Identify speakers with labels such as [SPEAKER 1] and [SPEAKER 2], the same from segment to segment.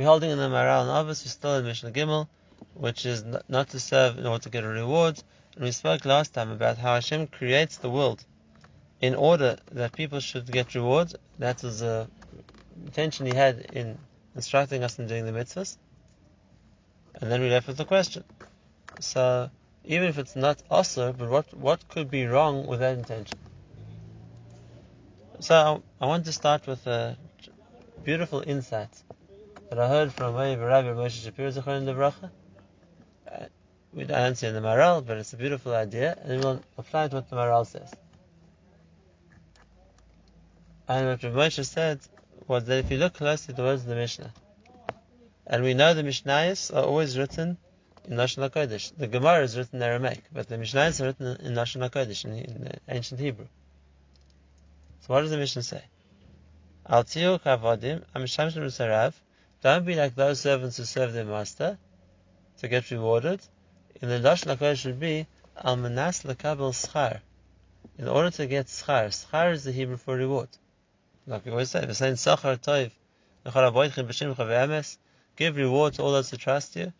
[SPEAKER 1] we're holding in the and Avos, we're still in Mishnah Gimel, which is not to serve in order to get a reward. And we spoke last time about how Hashem creates the world in order that people should get reward. That was the intention he had in instructing us in doing the mitzvahs. And then we left with the question. So, even if it's not also, but what, what could be wrong with that intention? So, I want to start with a beautiful insight that I heard from Rabbi Moshe Shapiro Zechron the Bracha. Uh, we don't answer in the Maharal, but it's a beautiful idea, and we'll apply it to what the Maharal says. And what Rabbi Moshe said was that if you look closely at the words of the Mishnah, and we know the Mishnayos are always written in Lashon HaKodesh. The Gemara is written in Aramaic, but the Mishnayos are written in Lashon HaKodesh, in, in ancient Hebrew. So what does the Mishnah say? Al tiyu kavadim amisham sarav. Don't be like those servants who serve their master to get rewarded. In the Lashon HaKodesh should be al manas lekabel schar. In order to get schar, schar is the Hebrew for reward. Like we always say, we're saying sachar toiv, give reward to all those who trust you.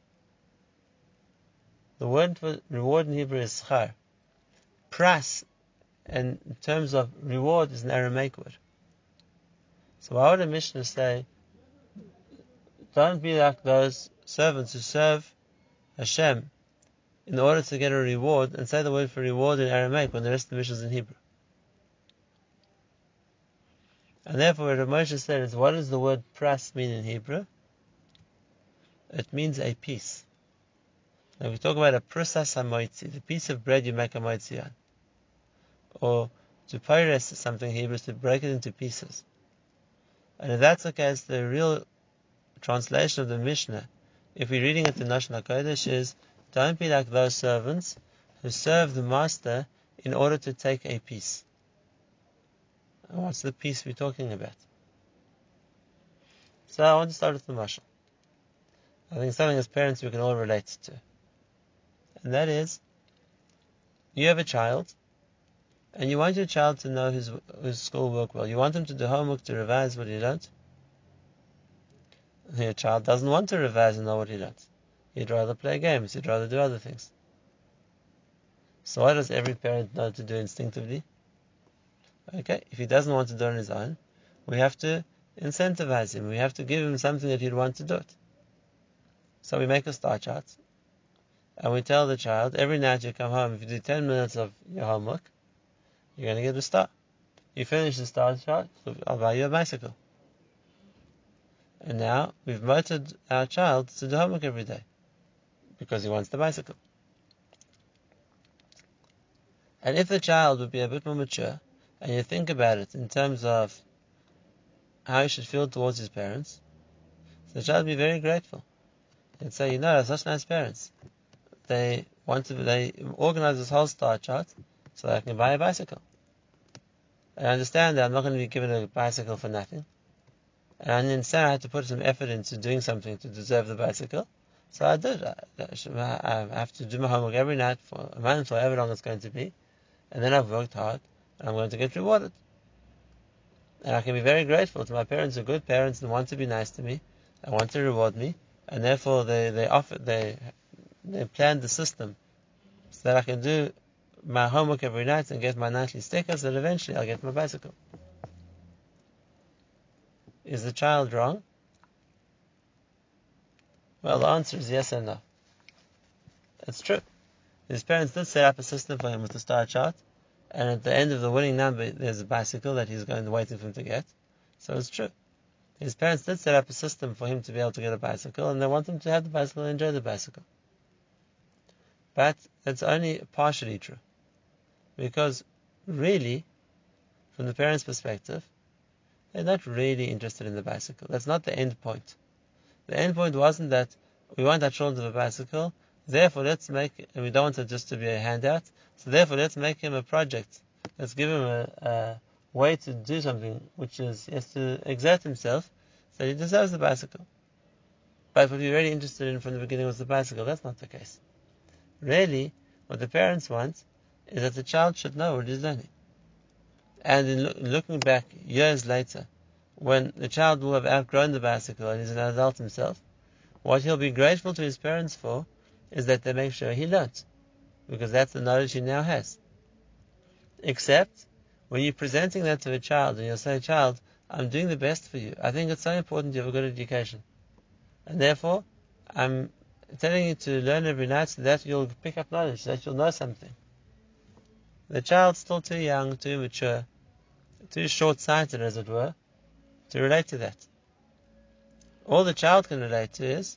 [SPEAKER 1] The word for reward in Hebrew is schar. Pras, in terms of reward, is an Aramaic word. So why would a Mishnah say, don't be like those servants who serve Hashem in order to get a reward, and say the word for reward in Aramaic when the rest of the Mishnah is in Hebrew? And therefore, what Moshe said is, what does the word pras mean in Hebrew? It means a piece. Now we talk about a prusas hamoitzi, the piece of bread you make a moitzi on. Or to pyres something in Hebrew is to break it into pieces. And if that's the case, the real translation of the Mishnah, if we're reading it in Lashon HaKodesh, is don't be like those servants who serve the master in order to take a piece. What's the piece we're talking about? So I want to start with the Mashal. I think something as parents we can all relate to. And that is, you have a child, and you want your child to know his, his schoolwork well. You want him to do homework, to revise what he don't. Your child doesn't want to revise and know what he does. He'd rather play games, he'd rather do other things. So what does every parent know to do instinctively? Okay, if he doesn't want to do on his own, we have to incentivize him. We have to give him something that he'd want to do it. So we make a star chart, and we tell the child every night you come home, if you do 10 minutes of your homework, you're going to get a star. You finish the star chart, I'll buy you a bicycle. And now we've motored our child to do homework every day because he wants the bicycle. And if the child would be a bit more mature, and you think about it in terms of how he should feel towards his parents, the child would be very grateful and say, you know, they're such nice parents. They want to, they organize this whole star chart so that I can buy a bicycle. I understand that I'm not going to be given a bicycle for nothing. And I understand I had to put some effort into doing something to deserve the bicycle. So I did. I, I have to do my homework every night for a month or however long it's going to be. And then I've worked hard and I'm going to get rewarded. And I can be very grateful to my parents who are good parents and want to be nice to me and want to reward me and therefore they they offer they they planned the system so that I can do my homework every night and get my nightly stickers, and eventually I'll get my bicycle. Is the child wrong? Well, the answer is yes and no. It's true. His parents did set up a system for him with the star chart, and at the end of the winning number, there's a bicycle that he's going to waiting for him to get. So it's true. His parents did set up a system for him to be able to get a bicycle, and they want him to have the bicycle and enjoy the bicycle. But that's only partially true. Because really, from the parents' perspective, they're not really interested in the bicycle. That's not the end point. The end point wasn't that we want our children to have a bicycle, therefore let's make, and we don't want it just to be a handout, so therefore let's make him a project. Let's give him a, a way to do something, which is he has to exert himself, so he deserves the bicycle. But what we're really interested in from the beginning was the bicycle. That's not the case. Really, what the parents want is that the child should know what he's learning. And in lo- looking back years later, when the child will have outgrown the bicycle and is an adult himself, what he'll be grateful to his parents for is that they make sure he learnt, because that's the knowledge he now has. Except when you're presenting that to a child and you'll say, child, I'm doing the best for you. I think it's so important you have a good education. And therefore, I'm telling you to learn every night so that you'll pick up knowledge, so that you'll know something. The child's still too young, too mature, too short-sighted, as it were, to relate to that. All the child can relate to is,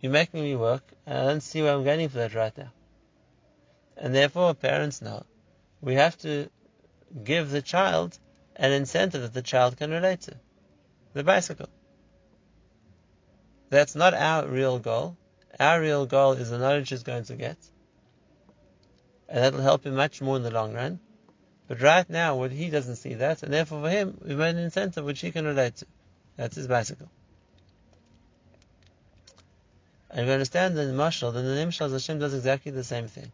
[SPEAKER 1] you're making me work, and I don't see where I'm gaining for that right now. And therefore, parents know we have to give the child an incentive that the child can relate to. The bicycle. That's not our real goal. Our real goal is the knowledge he's going to get. And that'll help him much more in the long run. But right now, what he doesn't see that, and therefore for him, we made an incentive which he can relate to. That's his bicycle. And we understand in the Mashal, then the Nimshal Hashem does exactly the same thing.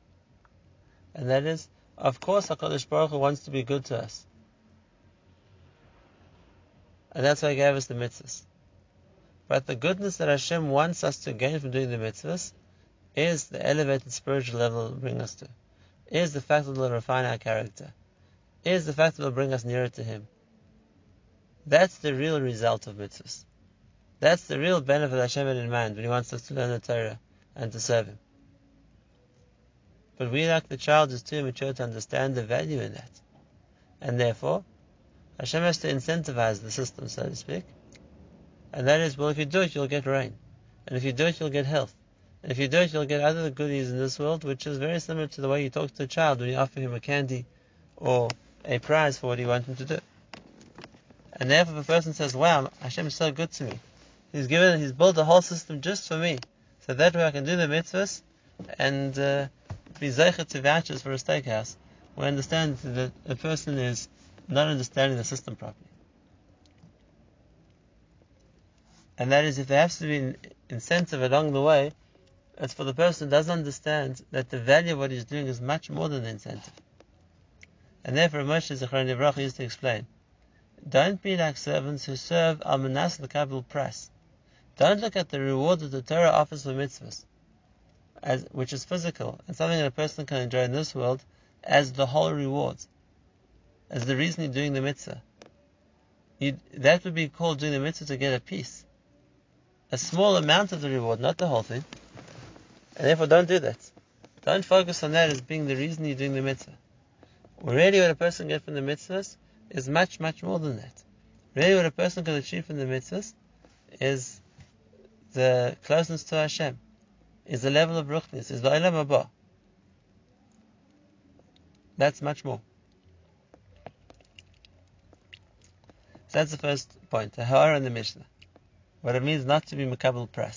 [SPEAKER 1] And that is, of course, HaKadosh Baruch Hu wants to be good to us. And that's why He gave us the mitzvahs. But the goodness that Hashem wants us to gain from doing the mitzvahs is the elevated spiritual level it will bring us to, is the fact that will refine our character, is the fact that will bring us nearer to Him. That's the real result of mitzvahs. That's the real benefit Hashem had in mind when He wants us to learn the Torah and to serve Him. But we, like the child, is too immature to understand the value in that. And therefore, Hashem has to incentivize the system, so to speak. And that is, well, if you do it, you'll get rain. And if you do it, you'll get health. And if you do it, you'll get other goodies in this world, which is very similar to the way you talk to a child when you offer him a candy or a prize for what you want him to do. And therefore, a person says, wow, Hashem is so good to me. He's given, he's built a whole system just for me. So that way I can do the mitzvahs and uh, be zeichet to vouchers for a steakhouse. We understand that a person is not understanding the system properly. And that is, if there has to be an incentive along the way, it's for the person who doesn't understand that the value of what he's doing is much more than the incentive. And therefore, Moshe Zechron Yevrach used to explain, don't be like servants who serve al manas l'kabel press. Don't look at the reward that the Torah offers for mitzvahs, as, which is physical, and something that a person can enjoy in this world, as the whole reward as the reason you're doing the mitzvah. You, that would be called doing the mitzvah to get a piece. A small amount of the reward, not the whole thing. And therefore don't do that. Don't focus on that as being the reason you're doing the mitzvah. Really what a person gets from the mitzvahs is much, much more than that. Really what a person can achieve from the mitzvahs is the closeness to Hashem, is the level of ruchnis, is the olam haba. That's much more. So that's the first point, the Ha'ara in the Mishnah. What it means not to be Makabal press.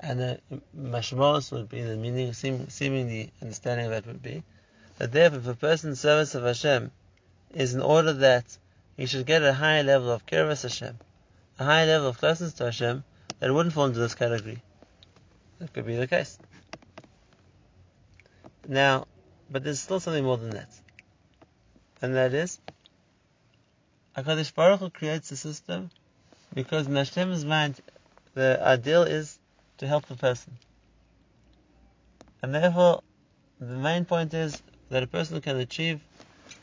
[SPEAKER 1] And the Mashmos would be the meaning, seem, seemingly understanding of that would be that therefore, if a person's service of Hashem is in order that he should get a higher level of Kirvas Hashem, a higher level of closeness to Hashem, that wouldn't fall into this category. That could be the case. Now, but there's still something more than that. And that is, HaKadosh Baruch Hu creates a system because in Hashem's mind, the ideal is to help the person. And therefore, the main point is that a person can achieve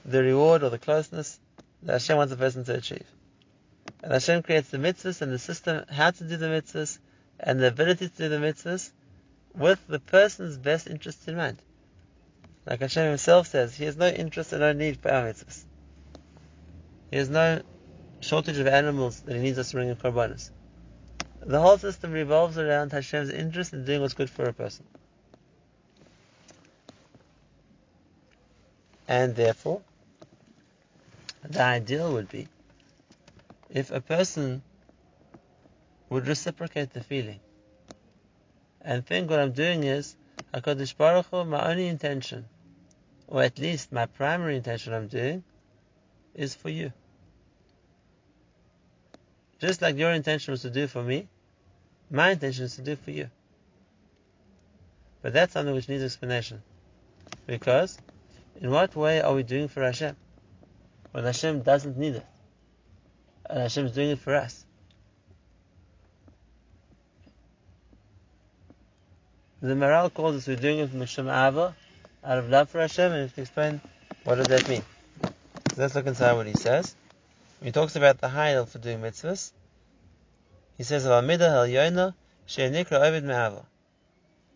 [SPEAKER 1] the reward or the closeness that Hashem wants a person to achieve. And Hashem creates the mitzvahs and the system how to do the mitzvahs and the ability to do the mitzvahs with the person's best interest in mind. Like Hashem himself says, He has no interest and no need for our mitzvahs. He has no shortage of animals that he needs us to bring in korbanos. The whole system revolves around Hashem's interest in doing what's good for a person. And therefore, the ideal would be if a person would reciprocate the feeling and think what I'm doing is HaKadosh Baruch Hu, my only intention, or at least my primary intention I'm doing, is for you. Just like your intention was to do for me, my intention is to do for you. But that's something which needs explanation. Because, in what way are we doing for Hashem? When Hashem doesn't need it. and Hashem is doing it for us. The Maharal calls us we're doing it from Hashem Ava, out of love for Hashem, and to explain what does that mean. So let's look inside what he says. He talks about the high for doing mitzvahs. He says, "Al midah el yona she'nikra ovid me'ava."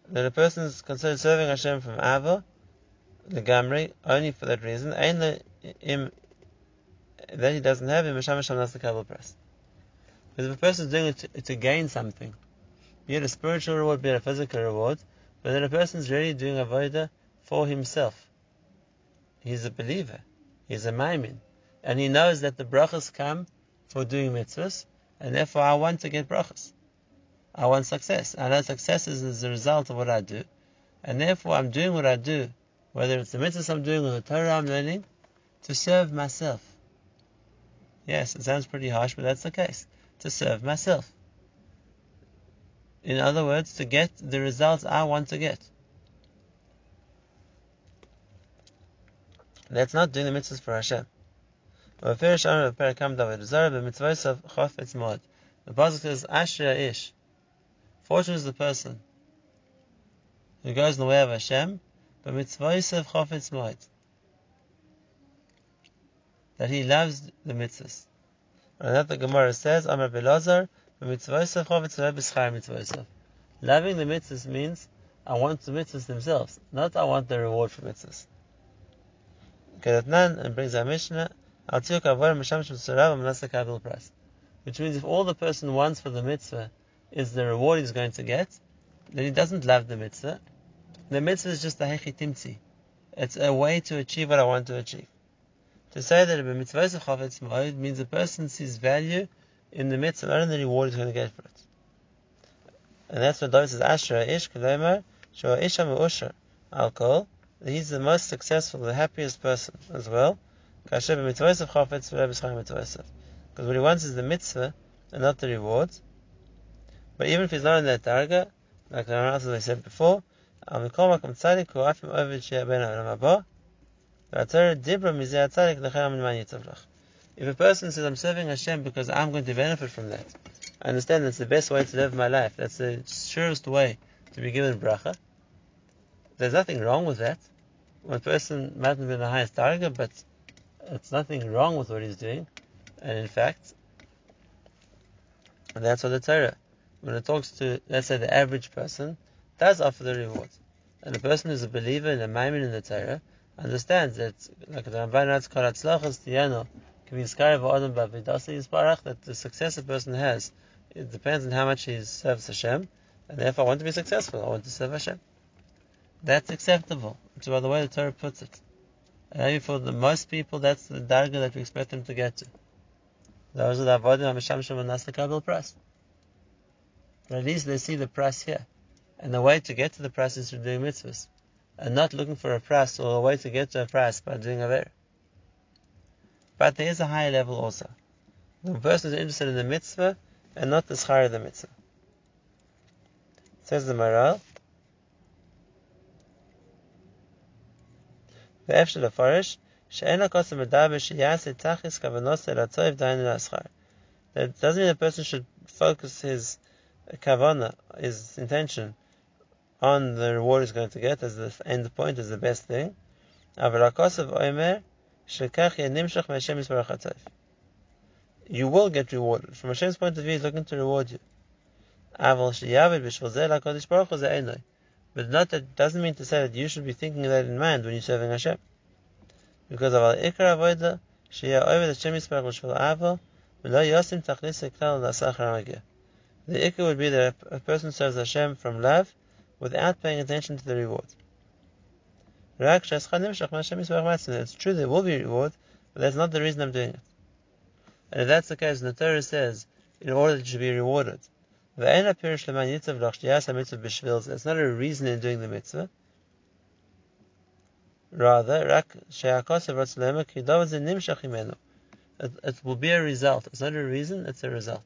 [SPEAKER 1] That a person is considered serving Hashem from Ava, the Gamri, only for that reason. Im that he doesn't have him, Misham Misham that's the Kabbalah press. But if a person is doing it to, to, gain something, be it a spiritual reward, be it a physical reward, but then a person is really doing avodah for himself. He's a believer. He's a maimin. And he knows that the brachas come for doing mitzvahs, and therefore I want to get brachas. I want success. I know success is a result of what I do, and therefore I'm doing what I do, whether it's the mitzvahs I'm doing or the Torah I'm learning, to serve myself. Yes, it sounds pretty harsh, but that's the case. To serve myself. In other words, to get the results I want to get. That's not doing the mitzvahs for Hashem. The Pasuk says, Ashra Ish. Fortunate is the person who goes in the way of Hashem, but mitzvah chofetz moed that he loves the mitzvahs. And that the Gemara says, Amar Belazar, Loving the mitzvahs means I want the mitzvahs themselves, not I want the reward for mitzvahs. Kedatnan and brings our Mishnah, which means if all the person wants for the mitzvah is the reward he's going to get, then he doesn't love the mitzvah. The mitzvah is just a hechitimtzi. It's a way to achieve what I want to achieve. To say that a mitzvah is a means a person sees value in the mitzvah, not in the reward he's going to get for it. And that's what David says, Asher ish kalemer, shua isha me'usher, alcohol, he's the most successful, the happiest person as well. Because what he wants is the mitzvah and not the reward. But even if he's not in that targa, like I said before, if a person says, I'm serving Hashem because I'm going to benefit from that, I understand that's the best way to live my life. That's the surest way to be given bracha. There's nothing wrong with that. One person might not be the highest target, but it's nothing wrong with what he's doing. And in fact, that's what the Torah, when it talks to, let's say, the average person, does offer the reward. And a person who's a believer in the Maimon in the Torah, understands that like the Ramban writes Tiyano be Adam Yisparach that the success a person has it depends on how much he serves Hashem, and therefore I want to be successful. I want to serve Hashem. That's acceptable. To by the way the Torah puts it. And for the most people, that's the darga that we expect them to get to. Those that are the avodim hameshamshim and that's the kabel price. But at least they see the price here, and the way to get to the price is through doing mitzvahs and not looking for a price or a way to get to a price by doing a ver. But there is a higher level also. The person is interested in the mitzvah and not the schar of the mitzvah. Says the Maharal. ואפשר לפרש שאין הכוס המדבר שיעשה תכלס כוונוס אל הצויב דיין להשכר. That doesn't mean a person should focus his kavana, his intention, on the reward he's going to get as the end point, as the best thing. You will get rewarded. From Hashem's point of view, He's looking to reward you. But not that doesn't mean to say that you should be thinking that in mind when you're serving Hashem. Because of ikar avoda, sheyah over the Shem Yisparach avo, yosim The ikar would be that a person serves Hashem from love, without paying attention to the reward. It's true there will be reward, but that's not the reason I'm doing it. And if that's the case, the Torah says, in order that you should be rewarded, it's not a reason in doing the mitzvah. Rather, it, it will be a result. It's not a reason, it's a result.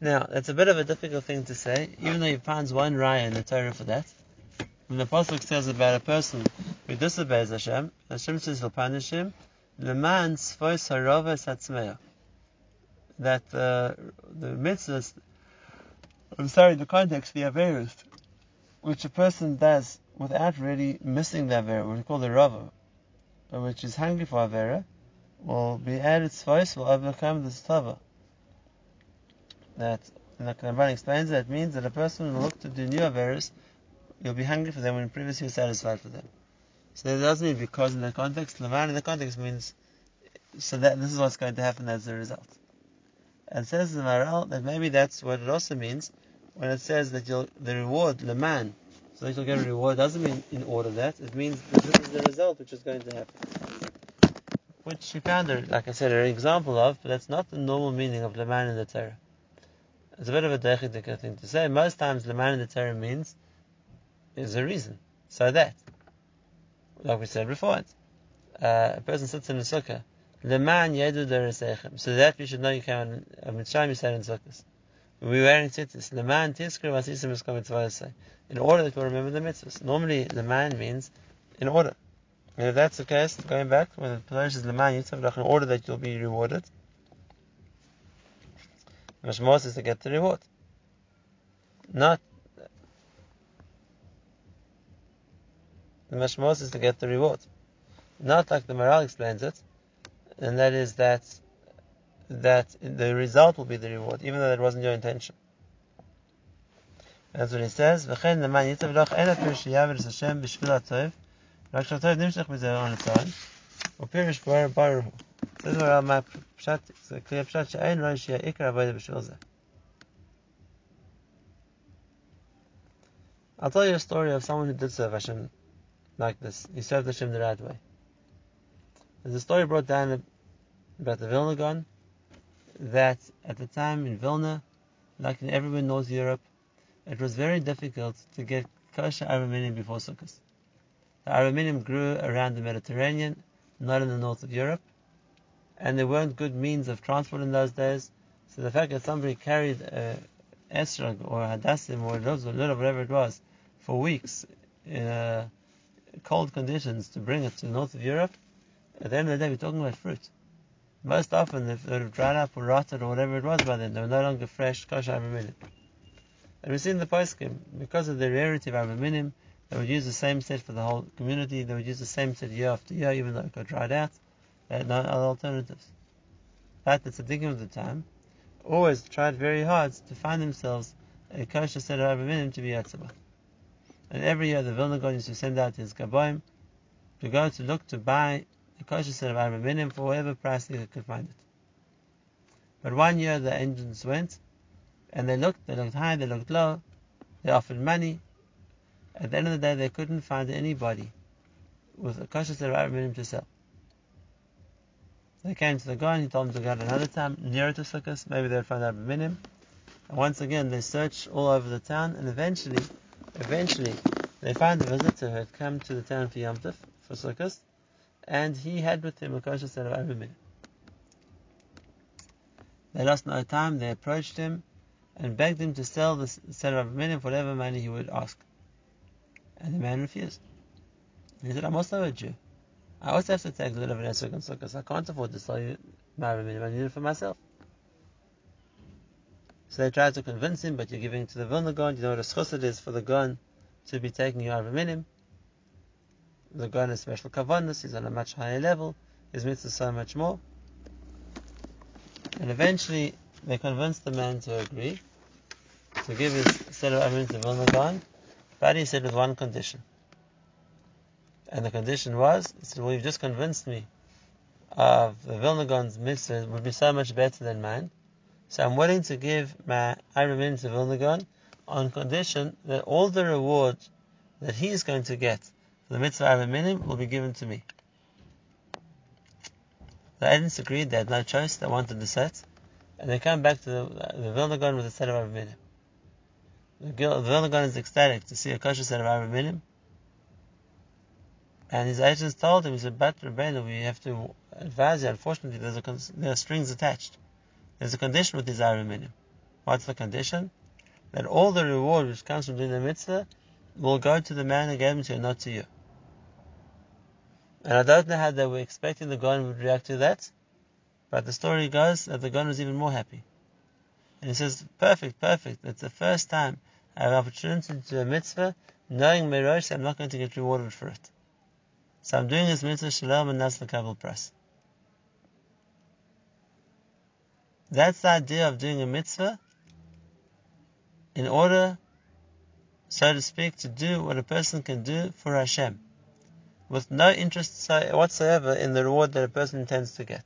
[SPEAKER 1] Now, that's a bit of a difficult thing to say, even though he finds one raya in the Torah for that. When the Apostle says about a person who disobeys Hashem, Hashem says he'll punish him. That uh, the mitzvahs, I'm sorry, the context, the Averis, which a person does without really missing the Avera, what we call the Rava, but which is hungry for Avera, will be added voice will overcome the Stava. That, like the Ramban explains, that means that a person will look to do new Averas, you'll be hungry for them when previously you satisfied for them. So that doesn't mean because in the context, Leman in the context means, so that this is what's going to happen as a result. And says the Maharal that maybe that's what it also means when it says that you'll, the reward, Leman, so that you'll get a reward, doesn't mean in order that, it means that this is the result which is going to happen. Which she found, like I said, an example of, but that's not the normal meaning of Leman in the Torah. It's a bit of a dechidik thing to say. Most times, Leman in the Torah means is a reason. So that, like we said before, uh, a person sits in a sukkah, Leman yedu deresechem. So that we should know you can. A mitzvah you said in sukkahs. We were wearing tzitzis. Leman tiskru vasisim to say. In order that we remember the mitzvahs. Normally, Leman means in order. And if that's the case, going back, when the Pelesh is Leman Yitzhak, in order that you'll be rewarded, Mashmos is to get the reward. Not the Mashmos is to get the reward. Not like the Maharal explains it, and that is that that the result will be the reward, even though that wasn't your intention. That's what he says. V'chein leman yitzav loch ela pirish yavid Hashem b'shvil atov, רק שהטוב נמשך מזה on its own, ופירוש בר ברור הוא. זה דבר על מה פשט, זה כלי הפשט שאין רואה שיהיה עיקר עבודה בשביל זה. I'll tell you a story of someone who did serve Hashem like this. He served Hashem the right way. There's a story brought down about the Vilna Gaon that at the time in Vilna, like in everywhere in North Europe, it was very difficult to get kosher arba minim before Sukkot. The arba minim grew around the Mediterranean, not in the north of Europe, and there weren't good means of transport in those days. So the fact that somebody carried a esrog or a hadassim or a or whatever it was for weeks in uh, cold conditions to bring it to the north of Europe, at the end of the day we're talking about fruit. Most often they would have dried up or rotted or whatever it was by then. They were no longer fresh kosher arba minim. And we see in the poskim, because of the rarity of arba minim, they would use the same set for the whole community. They would use the same set year after year, even though it got dried out. They had no other alternatives. But the tzaddikim of the time always tried very hard to find themselves a kosher set of arba minim to be yatzabah. And every year the Vilna Gaon used to send out his gaboim to go to look to buy a kosher set of arba minim for whatever price they could find it. But one year the engines went, and they looked, they looked high, they looked low, they offered money, at the end of the day, they couldn't find anybody with a kosher set of arba minim to sell. They came to the guy and he told them to go at another time nearer to Sukkot. Maybe they'd find arba minim. And once again, they searched all over the town, and eventually, eventually, they found a visitor who had come to the town for Yom for Sukkot, and he had with him a kosher set of arba minim. They lost no time. They approached him and begged him to sell the set of arba minim for whatever money he would ask. And the man refused. He said, I'm also a Jew. I also have to take a little bit of Esrog and Sukkot. I can't afford to sell you my arba minim. I need it for myself. So they tried to convince him, but you're giving to the Vilna Gaon. You know what a schus it is for the Gaon to be taking your arba minim. The Gaon has special kavanahs. He's on a much higher level. His mitzvah is so much more. And eventually, they convinced the man to agree to give his set of arba minim to Vilna Gaon but he said with one condition. And the condition was, he said, well, you've just convinced me of the Vilna Gaon's mitzvah would be so much better than mine. So I'm willing to give my arba minim to Vilna Gaon on condition that all the reward that he is going to get the mitzvah arba minim will be given to me. The agents agreed, they had no choice, they wanted the set, and they come back to the, the Vilna Gaon with a set of arba minim. The Vilna Gaon is ecstatic to see a kosher set of arba minim. And his agents told him, he said, but Rebbeinu, we have to advise you, unfortunately, there's a, there are strings attached. There's a condition with this arba minim. What's the condition? That all the reward which comes from doing the mitzvah will go to the man who gave it to you, not to you. And I don't know how they were expecting the Gaon would react to that, But the story goes that the Gaon was even more happy. And he says, perfect, perfect. It's the first time I have an opportunity to do a mitzvah, knowing Merosh I'm not going to get rewarded for it. So I'm doing this mitzvah shalom and that's the Kabul press. That's the idea of doing a mitzvah in order, so to speak, to do what a person can do for Hashem, with no interest whatsoever in the reward that a person intends to get.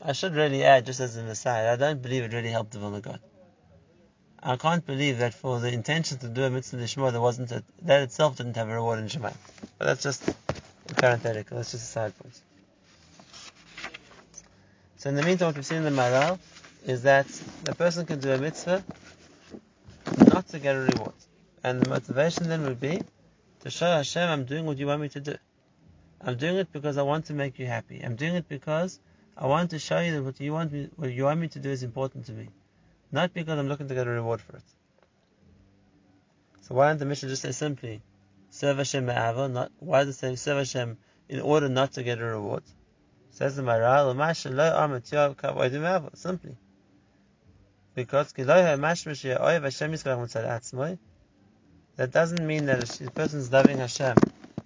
[SPEAKER 1] I should really add, just as an aside, I don't believe it really helped the of God. I can't believe that for the intention to do a mitzvah there wasn't a, that itself didn't have a reward in Shemayim. But that's just a parenthetical. That's just a side point. So in the meantime, what we've seen in the Maharal is that the person can do a mitzvah not to get a reward. And the motivation then would be to show Hashem, I'm doing what you want me to do. I'm doing it because I want to make you happy. I'm doing it because I want to show you that what you want me, what you want me to do is important to me. Not because I'm looking to get a reward for it. So why don't the Mishnah just say simply, serve Hashem me'ava, not, why does it say serve Hashem in order not to get a reward? Says the Maharal, simply. Because that doesn't mean that a person is loving Hashem.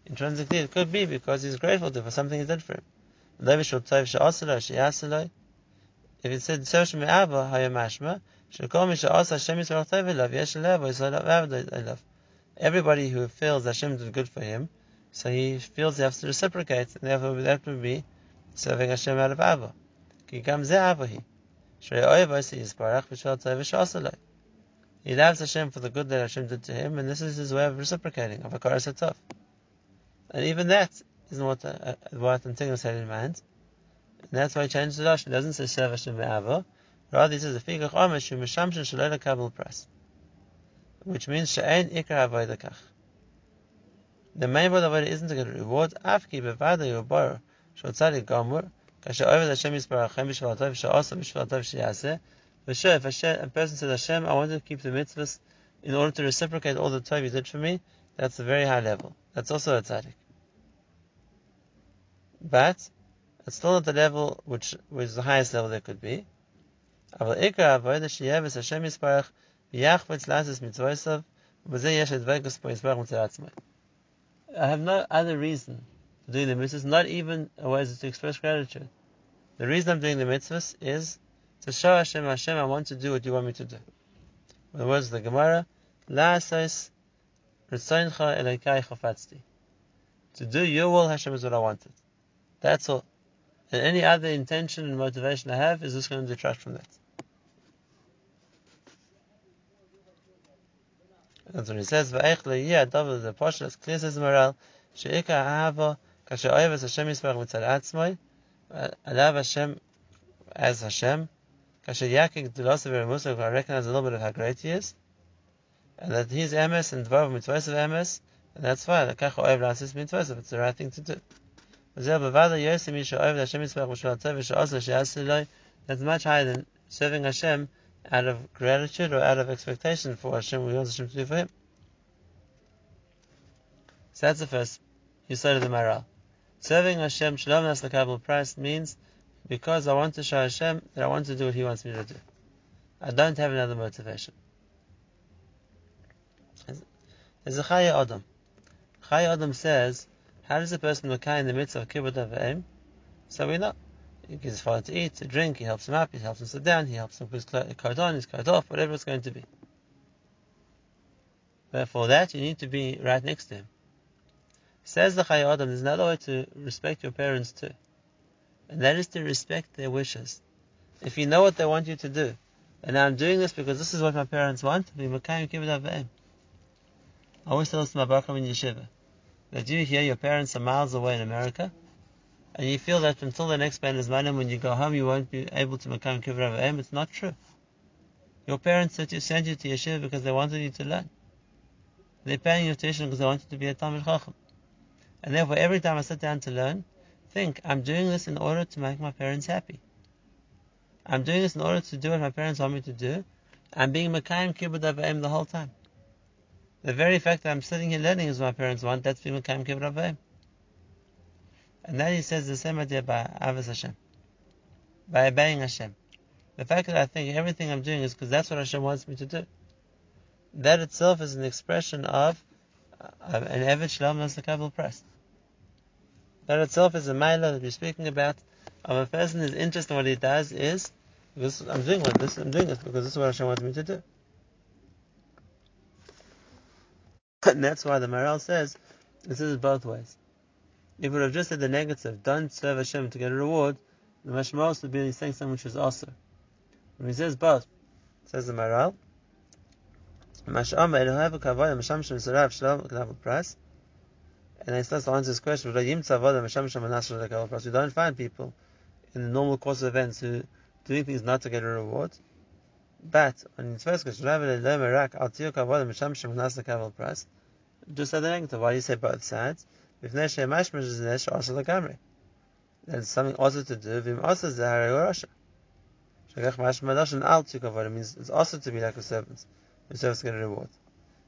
[SPEAKER 1] Intrinsically, it could be because he's grateful to for something he did for him. If it said Sev Me'ava Hayamashma, Shekol Misha Asa Hashem Everybody who feels Hashem did good for him, so he feels he has to reciprocate, and therefore that would be serving Hashem out of Ava. Ki Gam Ze Avahi. Shrei Oyev Yisbarach B'Shal Tev He loves Hashem for the good that Hashem did to him, and this is his way of reciprocating, of a Satov. And even that isn't what, uh, what Antigonus had in mind. And that's why he changed the Lashon. It doesn't say Sev Hashem Be'ava. Rather, he says, a Fikach Omer Shu Mishamshin Shaloi Kabul Pras. Which means She'ein Ikra Avodah The main part of it isn't to get a reward. Afki Bevada Yobor Shal Tzadik Gomur Kasher Over Hashem Yisbarachem B'Shval Tov She'asa B'Shval Sure, if a person says, Hashem, I want to keep the mitzvahs in order to reciprocate all the Tov you did for me, that's a very high level. That's also a tzaddik. But, it's still not the level which was the highest level there could be. I have no other reason for doing the mitzvahs, not even a way to express gratitude. The reason I'm doing the mitzvahs is to show Hashem, Hashem, I want to do what you want me to do. In the words of the Gemara, To do your will, Hashem, is what I wanted. That's all. And any other intention and motivation I have is just going to detract from that. That's when he says, "Va'ech le'yeh adav the pasha." It's clear says Maharal, "She'ika ahava kasher oyev Hashem yisbarach mitzad atzmai, alav Hashem as Hashem, kasher yakik dulosav v'remusav." I recognize a little bit of how great he is, and that he's emes and dvav mitzvahs of emes, and that's fine. The kach oyev lasis mitzvahs. It's the right thing to do. That's much higher than serving Hashem out of gratitude or out of expectation for Hashem, we want Hashem to do for him. So that's the first you said of the Maharal. Serving Hashem, Shalom Nas price means because I want to show Hashem that I want to do what He wants me to do. I don't have another motivation. There's a Chayei Adam. Chayei Adam says how does a person look in the midst of kibbutz avim? So we know. He gives his father to eat, to drink, he helps him up, he helps him sit down, he helps him put his coat on, his coat off, whatever it's going to be. But for that, you need to be right next to him. Says the Chayei Adam, there's another way to respect your parents too. And that is to respect their wishes. If you know what they want you to do, and I'm doing this because this is what my parents want, Makayim Avim. I always tell this to my Baruch in Yeshiva that you hear your parents are miles away in America, and you feel that until the next band is money, when you go home, you won't be able to become kibbutz aim. It's not true. Your parents sent you, you to yeshiva because they wanted you to learn. They're paying your tuition because they want you to be a Talmid Chacham. And therefore, every time I sit down to learn, think, I'm doing this in order to make my parents happy. I'm doing this in order to do what my parents want me to do. I'm being Makayim Kibbutz Aim the whole time. The very fact that I'm sitting here learning is what my parents want, that's being Mekayim Kibbut And then he says the same idea by Avos Hashem. by obeying Hashem. The fact that I think everything I'm doing is because that's what Hashem wants me to do. That itself is an expression of an Eved Shalom Nasakabel press. That itself is a Maila that we're speaking about of a person whose interest in what he does is this, I'm doing what this I'm doing this because this is what Hashem wants me to do. And that's why the Maharal says this is both ways. If would have just said the negative, don't serve Hashem to get a reward, the Mashmalos would be saying something which is also. When he says both, says the Maharal, and he starts to answer this question, we don't find people in the normal course of events who doing things not to get a reward. But on its first question, just say the negative. Why do you say both sides? It's something also to do. Vim also zahari It means it's also to be like a servant who serves to get a reward.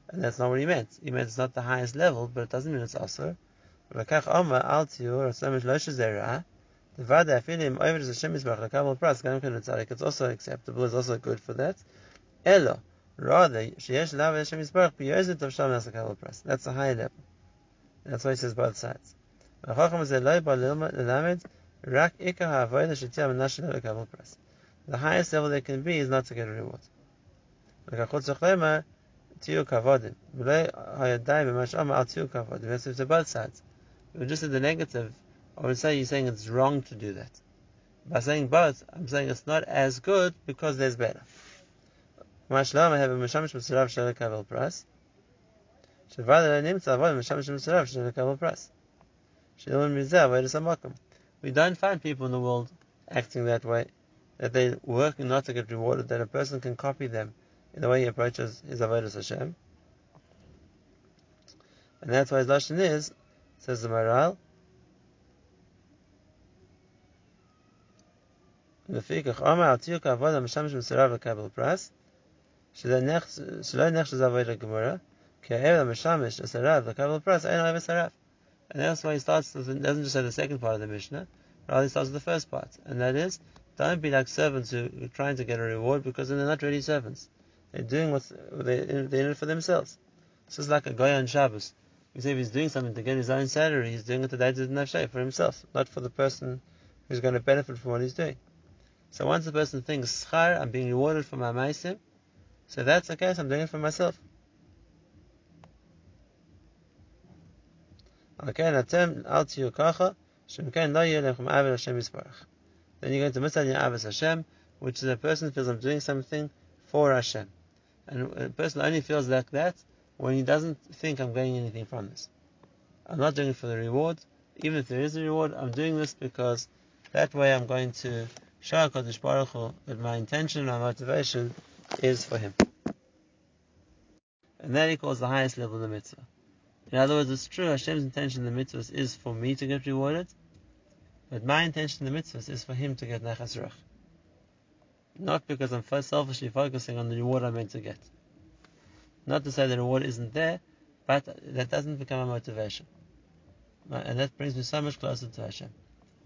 [SPEAKER 1] And that's not what he meant. He meant it's not the highest level, but it doesn't mean it's also. The vada afilim over the Hashem Yisbarach lekabel pras gam ken tzaddik. It's also acceptable. It's also good for that. Elo rather sheyesh lav Hashem Yisbarach biyozit of sham nas lekabel pras. That's a high level. That's why he says both sides. V'chacham is eloi ba lelamed rak ha'avodah shetia menashel lekabel pras. The highest level they can be is not to get a reward. V'kachot zechlemer tiyu kavodim. V'lei hayadai b'masham al tiyu kavodim. That's to both sides. We just said the negative I would say you're saying it's wrong to do that. By saying both, I'm saying it's not as good because there's better. Mashlam I have a mishamish misrav shel kavel pras. Shavada nimtza avoid mishamish misrav shel kavel pras. Shilon mizeh avoid samakom. We don't find people in the world acting that way, that they work not to get rewarded, that a person can copy them in the way he approaches his avodas Hashem. And that's why his lashon is, says the Maharal, לפי Omer אומר על תיוק העבודה המשמש מסורב לקבל פרס, שלא נחשב עבוד לגמורה, כי העבד המשמש מסורב לקבל פרס אין עליו מסורב. And that's why he starts, with, doesn't just say the second part of the Mishnah, rather he starts with the first part. And that is, don't be like servants who are trying to get a reward because then they're not really servants. They're doing what they're in it for themselves. This is like a guy on Shabbos. You say if he's doing something to get his own salary, he's doing it to day to nafshay for himself, not for the person who's going to benefit from what he's doing. So once the person thinks, schar, I'm being rewarded for my maisim, so that's okay, so I'm doing it for myself. Okay, natem al kacha, shemken lo yelech avel Hashem yisparach. Then you're going to miss out your avis Hashem, which is a person feels I'm doing something for Hashem. And a person only feels like that when he doesn't think I'm gaining anything from this. I'm not doing it for the reward. Even if there is a reward, I'm doing this because that way I'm going to show HaKadosh Baruch Hu that my intention, my motivation is for Him. And that equals the highest level of the mitzvah. In other words, it's true, Hashem's intention in the mitzvahs is for me to get rewarded, but my intention in the mitzvahs is for Him to get nechas ruach. Not because I'm selfishly focusing on the reward I'm meant to get. Not to say the reward isn't there, but that doesn't become a motivation. And that brings me so much closer to Hashem.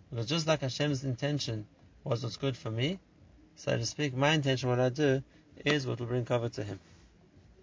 [SPEAKER 1] Because just like Hashem's intention was what's good for me. So to speak, my intention, what I do, is what will bring cover to him.